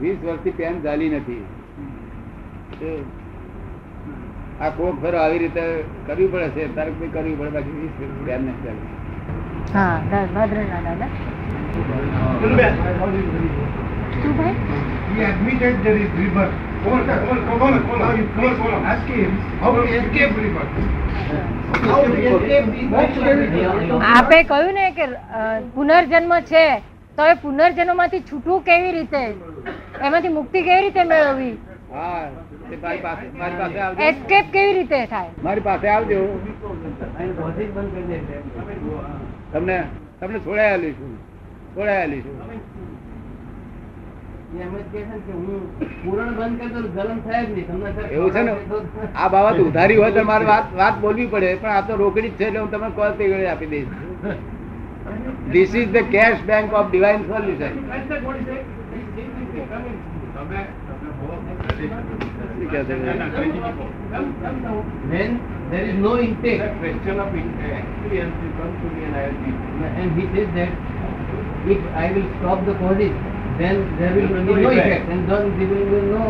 વીસ વર્ષથી પેન ચાલી નથી તો આ કોક ફેરો આવી રીતે કરવી પડે છે તારે કોઈ કરવી પડે બાકી વીસ વર્ષ પેન નથી ચાલી હા દા- ભાદરણા દાદા શું ભાઈ He admitted there is rebirth. Come on, sir, come on, come on, come on. Come on, come on. Ask him how to escape rebirth. How to escape rebirth. આપે કહ્યું ને કે પુનર્જન્મ છે તો એ પુનર્જન્મમાંથી છૂટવું કેવી રીતે એમાંથી મુક્તિ કેવી રીતે મેળવવી? હા મારી પાસે આવજો. એસ્કેપ કેવી રીતે થાય? મારી પાસે આવજો. તમને તમને છોડાયા લઈશું છોડાયા લઈશું એવું છે ને? આ બાબત ઉધારી હોય તો મારે વાત વાત બોલવી પડે પણ આ તો રોકડી જ છે એટલે હું તમને કોલ તે ઘડી આપી દઈશ. This is the cash bank of divine solution Then there is no intake. The question of experience is comes to me and I will And he says that if I will stop the causes, then there will be no effect, and then there will be no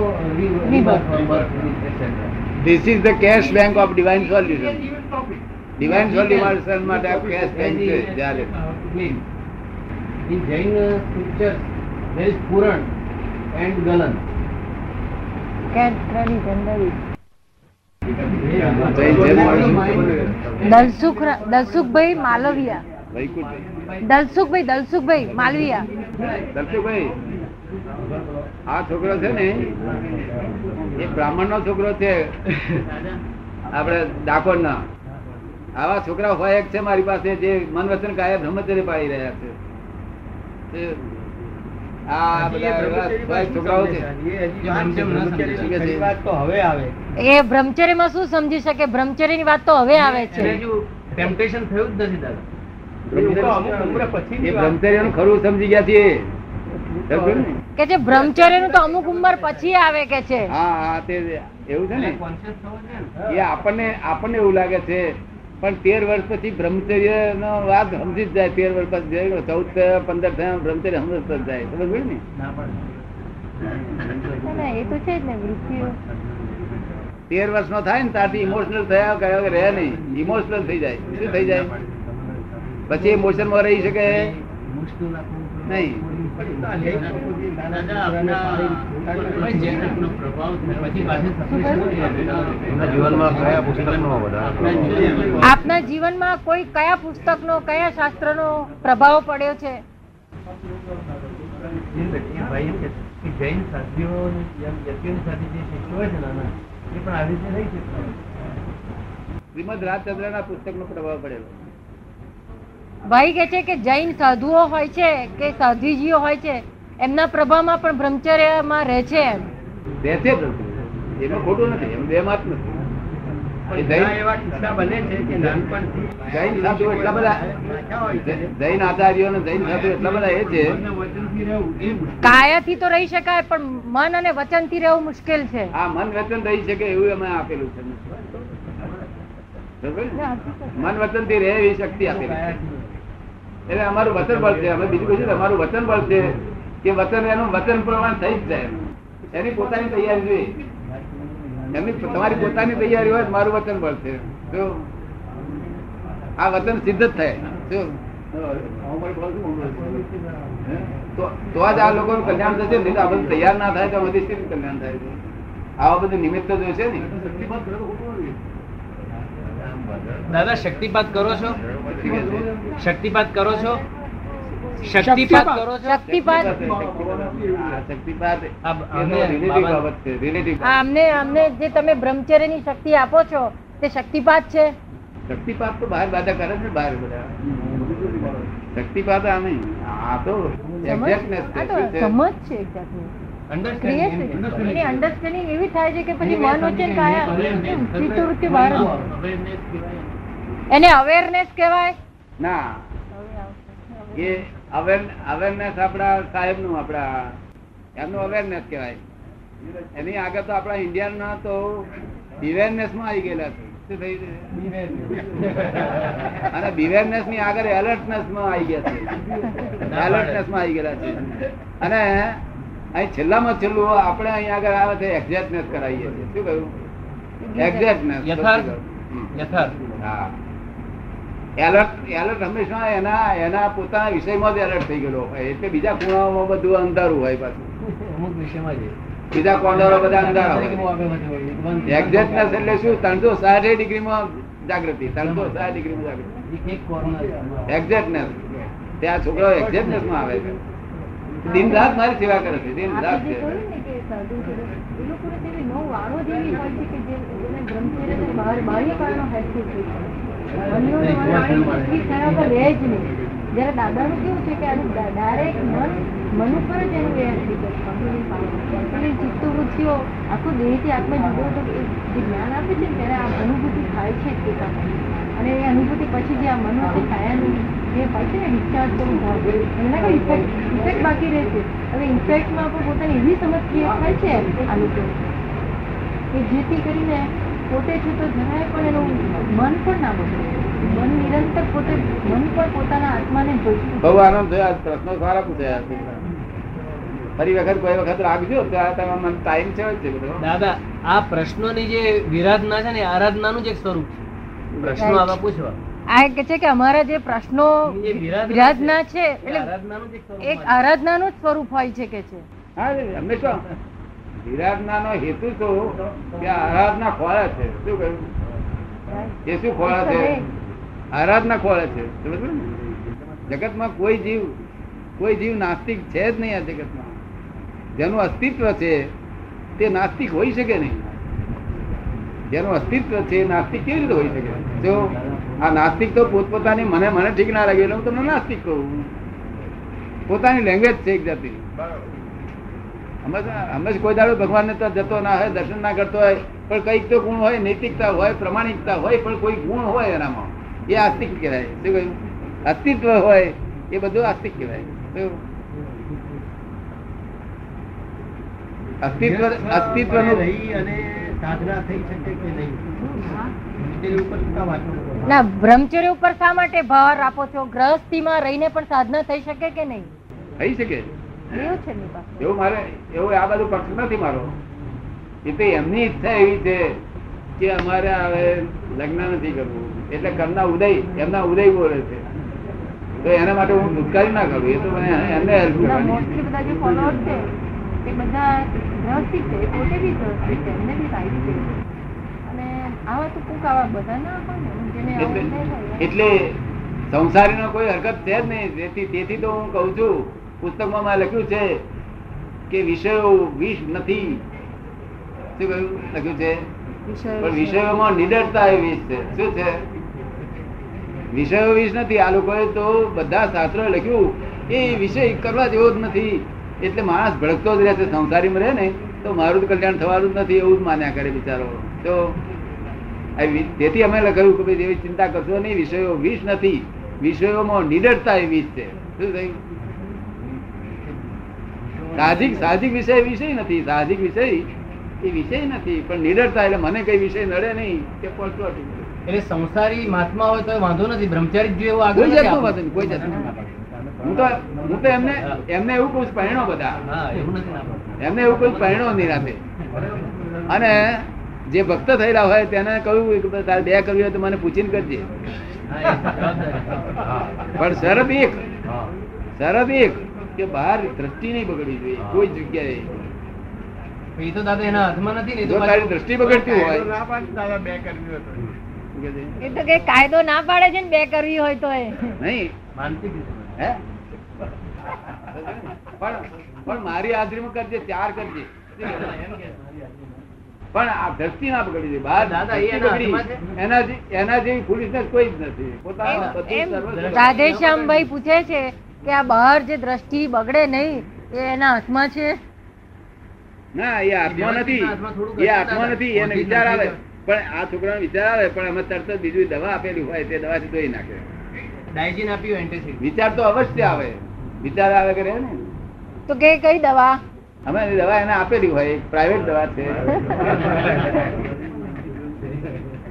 rebirth from birth, etc. This is the cash bank of divine solution. Divine solution must have cash bank. In Jain scriptures, there is Puran. માણસો દલસુખ દલસુખભાઈ માલવિયા. દલસુખભાઈ દલસુખભાઈ માલવિયા. દલસુખભાઈ આ છોકરો છે ને એ બ્રાહ્મણ નો છોકરો છે. આપડે ડાકોર ના આવા છોકરા હોય એક છે મારી પાસે જે મન વચન કાયા બ્રહ્મચર્ય પાડી રહ્યા છે. તે બ્રહ્મચર્ય છે. શું? એ સમજી શકે? બ્રહ્મચર્યની વાત તો હવે આવે છે. ટેમ્પટેશન થયું જ નથી દાદા. એ બ્રહ્મચર્યનું ખરું સમજી ગયા છીએ. કે જે બ્રહ્મચર્યનું તો અમુક ઉંમર પછી આવે કે છે. હા હા તે એવું છે ને? છે ને. એ આપણને આપણને એવું લાગે છે. પણ તેર વર્ષ પછી બ્રહ્મચર્ય નો વાત સમજી જ જાય. તેર વર્ષ પછી ચૌદ થયા, પંદર થયા બ્રહ્મચર્ય સમજ જ જાય. સમજ ને? ના પડે ના, એ તો છે જ ને વૃત્તિઓ તેર વર્ષ નો થાય ને ત્યાંથી ઇમોશનલ થયા કયા રહે નહીં. ઇમોશનલ થઈ જાય. શું થઈ જાય? પછી ઇમોશનમાં રહી શકે? નહીં. આપના જીવનમાં કોઈ કયા પુસ્તકનો કયા શાસ્ત્રનો પ્રભાવ પડ્યો છે? ભાઈ કે જૈન સાથે જે છે નાના એ પણ આવી રીતે રહી છે શ્રીમદ રાજચંદ્ર ના પુસ્તક નો પ્રભાવ પડેલો. ભાઈ કે છે કે જૈન સાધુઓ હોય છે કે સાધ્વીજીઓ હોય છે એમના પ્રભાવમાં પણ બ્રહ્મચર્યમાં રહે છે એમ. રહે છે એમાં ખોટું નથી એમ બે માત નથી. જૈન આચાર્યો જૈન સાધુ એટલા બધા એ છે. તો રહી શકાય પણ મન અને વચનથી રહેવું મુશ્કેલ છે. આ મન વચન રહી શકે એવું અમે આપેલું છે. મન વચનથી રહે એવી શક્તિ આપેલી એટલે અમારું વચન બળ છે. અમે બીજું કહીશું અમારું વચન બળ છે કે વચન એનું વચન પ્રમાણ થઈ જ જાય. એની પોતાની તૈયારી જોઈએ. એમની તમારી પોતાની તૈયારી હોય તો મારું વચન બળશે જો આ વચન સિદ્ધ જ થાય. તો તો જ આ લોકોનું કલ્યાણ થશે નહીં આ બધું તૈયાર ના થાય તો બધી સ્થિતિ કલ્યાણ થાય? છે આવા બધું નિમિત્ત જોશે ને? દાદા શક્તિપાત કરો છો? શક્તિપાત કરો છો? શક્તિપાત કરો છો? શક્તિપાત. શક્તિપાત. એ આ તો અમે relative બાબા- બાબત છે relative અમને અમને જે તમે બ્રહ્મચર્યની શક્તિ આપો છો તે શક્તિપાત છે. શક્તિપાત તો બહાર બાધા કરે છે બહાર બધા. શક્તિપાત આ નહીં આ તો છે. સમજ છે અન્ડરસ્ટેન્ડિંગ એવી થાય છે કે પછી મન વચન કાયા બહાર એને અવેરનેસ કહેવાય? ના. એ અવેરનેસ આપણા સાહેબનું આપણા એમનું અવેરનેસ કહેવાય. એની આગળ તો આપણા ઇન્ડિયન ના તો અવેરનેસમાં આવી ગયેલા છે. અને બિવેરનેસની આગળ એલર્ટનેસમાં આવી ગયા છે. એલર્ટનેસમાં આવી ગયેલા છે. અને અહીં છેલ્લામાં છેલ્લું આપણે અહીં આગળ આવે છે એક્ઝેક્ટનેસ કરાવીએ છીએ. શું કહ્યું? એક્ઝેક્ટનેસ. યથાર્થ. હા. એલર્ટ એલર્ટ હંમેશા એના એના પોતાના વિષયમાં જ એલર્ટ થઈ ગયેલો હોય એટલે બીજા ખૂણાઓમાં બધું અંધારું હોય પાછું. અમુક વિષયમાં જ. બીજા કોર્નરો બધા અંધારા એક્ઝેક્ટનેસ એટલે શું? ત્રણસો સાઠ ડિગ્રીમાં જાગૃતિ ત્રણસો સાઠ ડિગ્રીમાં જાગૃતિ. એક- એક એક્ઝેક્ટનેસ ત્યાં છોકરાઓ એક્ઝેક્ટનેસમાં આવે છે. દિન રાત મારી સેવા કરે છે દિન રાત આપણે જે જ જે જ જ તો જે અનુભૂતિ થાય છે જ અને એ અનુભૂતિ પછી જે આ મનુષ્ય કાયાનું જે હોય છે ને એના ઇફેક્ટ ઇફેક્ટ બાકી રહે છે હવે ઇફેક્ટમાં પણ પોતાની એવી સમજ થાય છે આનું જેથી કરીને પોતે છું તો જરાય પણ એનું મન પણ ના બગડે. મન નિરંતર પોતે મન પણ પોતાના આત્માને બહુ આનંદ થયો આજ પ્રશ્નો સારા પૂછ્યા ફરી વખત કોઈ વખત રાખજો તમારા આ ટાઈમ છે દાદા આ પ્રશ્નોની જે વિરાધના છે ને આરાધના આરાધનાનું જ એક સ્વરૂપ છે. પ્રશ્નો આવા પૂછવા. આ કે છે કે અમારા જે પ્રશ્નો વિરાધના વિરાધના છે એટલે આરાધનાનું જ એક સ્વરૂપ એક આરાધનાનું જ સ્વરૂપ હોય છે કે છે? હા હંમેશા. વિરાધના નો હેતુ તો કે આરાધના ખોળે છે. શું કહ્યું? શું ખોળે છે? આરાધના ખોળે છે. જગતમાં કોઈ જીવ કોઈ જીવ નાસ્તિક છે જ નહીં આ જગતમાં. જેનું અસ્તિત્વ છે, તે નાસ્તિક હોઈ શકે નહીં. જેનું અસ્તિત્વ છે નાસ્તિક કેવી રીતે હોઈ શકે? જો આ નાસ્તિક તો પોતપોતાની મને મને ઠીક ના લાગે, એટલે હું તમને નાસ્તિક કહું. પોતાની લેંગ્વેજ છે એક જાતની. જ કોઈ દાડો ભગવાનને તો જતો ના હોય દર્શન ના કરતો હોય. પણ કંઈક તો ગુણ હોય નૈતિકતા હોય પ્રમાણિકતા હોય પણ કોઈ ગુણ હોય એનામાં. એ આસ્તિક કહેવાય. શું કહ્યું? અસ્તિત્વ હોય એ બધું આસ્તિક કહેવાય. શું? અસ્તિત્વ અને સાધના થઈ શકે કે નહીં? ઉપર શું કામ આટલું બધું? ના બ્રહ્મચર્ય ઉપર શા માટે ભાર આપો છો? ગ્રહસ્થીમાં રહીને પણ સાધના થઈ શકે કે નહીં? થઈ શકે. એવું મારે એવું આ બધું પક્ષ નથી મારો. એ તો એમની ઈચ્છા એવી છે કે અમારે હવે લગ્ન નથી કરવું. એટલે કરના ઉદય એમના ઉદય બોલે છે. તો એના માટે હું દુષ્કારી ના કરું. એ તો મને એમને હેલ્પ કરવાની ના ને એટલે સંસારી હોય. કોઈ હરકત છે જ નહીં. તેથી તેથી તો હું કઉ છું પુસ્તકમાં મેં લખ્યું છે કે વિષયો વિષ નથી. શું કહ્યું? લખ્યું છે? પણ વિષયોમાં નિડરતા એ વિષ છે. શું છે? વિષયો વિષ નથી. આ લોકોએ તો બધા શાસ્ત્રો લખ્યું. એ વિષય કરવા જેવો જ નથી. એટલે માણસ ભડકતો જ રહે છે. સંસારીમાં રહે ને તો મારું કલ્યાણ થવાનું જ નથી. એવું જ માન્યા કરે બિચારો. તો તેથી અમે લખ્યું કે ભાઈ એવી ચિંતા કરશો નહીં. વિષયો વિષ નથી. વિષયોમાં નિડરતા એ વિષ છે. શું થયું? સાહજિક સાહજિક વિષય વિષય નથી સાહજિક વિષય એ વિષય નથી પણ નિડરતા એટલે મને કઈ વિષય નડે નહીં કે પડતો એટલે સંસારી મહાત્મા હોય તો વાંધો નથી બ્રહ્મચારી જ એવું આગળ કોઈ નથી વાંધો નહીં, કોઈ જાતનું. હું તો હું તો એમને એમને એવું કહું પહેણો બધા નથી. એમને એવું કહું પહેણો નિરાતે અને જે ભક્ત થયેલા હોય તેને કહ્યું કે તારે બે કરવી હોય તો મને પૂછીને કરજે. પણ શરત એક. શરત એક કે બહાર દ્રષ્ટિ નહીં બગડવી જોઈએ કોઈ જગ્યાએ. એ તો દાદા એના હાથમાં નથી ને એ તો જો તારી દ્રષ્ટિ બગડતી હોય. એ તો કે કાયદો ના પાડે છે ને બે કરવી હોય તો એ. નહીં. માનસિક હે? પણ પણ મારી હાજરીમાં કરજે ચાર કરજે. પણ આ દ્રષ્ટિ ના બગડી જોઈએ. બહાર દાદા, એના બગડી, હાથમાં છે? એના જેવી ફૂલિશનેસ કોઈ જ નથી. પોતાનું રાધેશ્યામભાઈ પૂછે છે કે આ બહાર જે દ્રષ્ટિ બગડે નહીં એ એના હાથમાં છે? ના એ આત્મા નથી. હાથમાં એ આત્મા નથી એને વિચાર આવે. પણ આ છોકરાનો વિચાર આવે પણ અમે તરત જ બીજું દવા આપેલી હોય તે દવાથી ધોઈ નાખે. ડાયજીન આપ્યું એન્ટેસિડ વિચાર તો અવશ્ય આવે. વિચાર આવે કરે ને તો કે કઈ દવા? અમે દવા એને આપેલી હોય પ્રાઇવેટ દવા છે.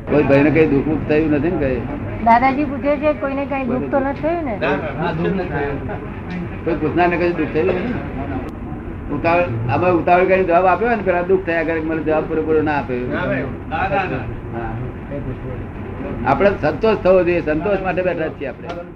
કોઈ ભાઈને કઈ દુઃખ થયું નથી ને કઈ? દાદાજી પૂછે છે કોઈને કઈ દુઃખ તો નથી થયું ને? કોઈ પૂછનારને કઈ દુઃખ થયું ઉતાવળ અમે ઉતાવળ કરીને જવાબ આપ્યો હોય ને પેલા દુઃખ થયા કરે મને જવાબ પૂરેપૂરો ના આપ્યો હા. આપણે સંતોષ થવો જોઈએ સંતોષ માટે બેઠા છીએ આપણે.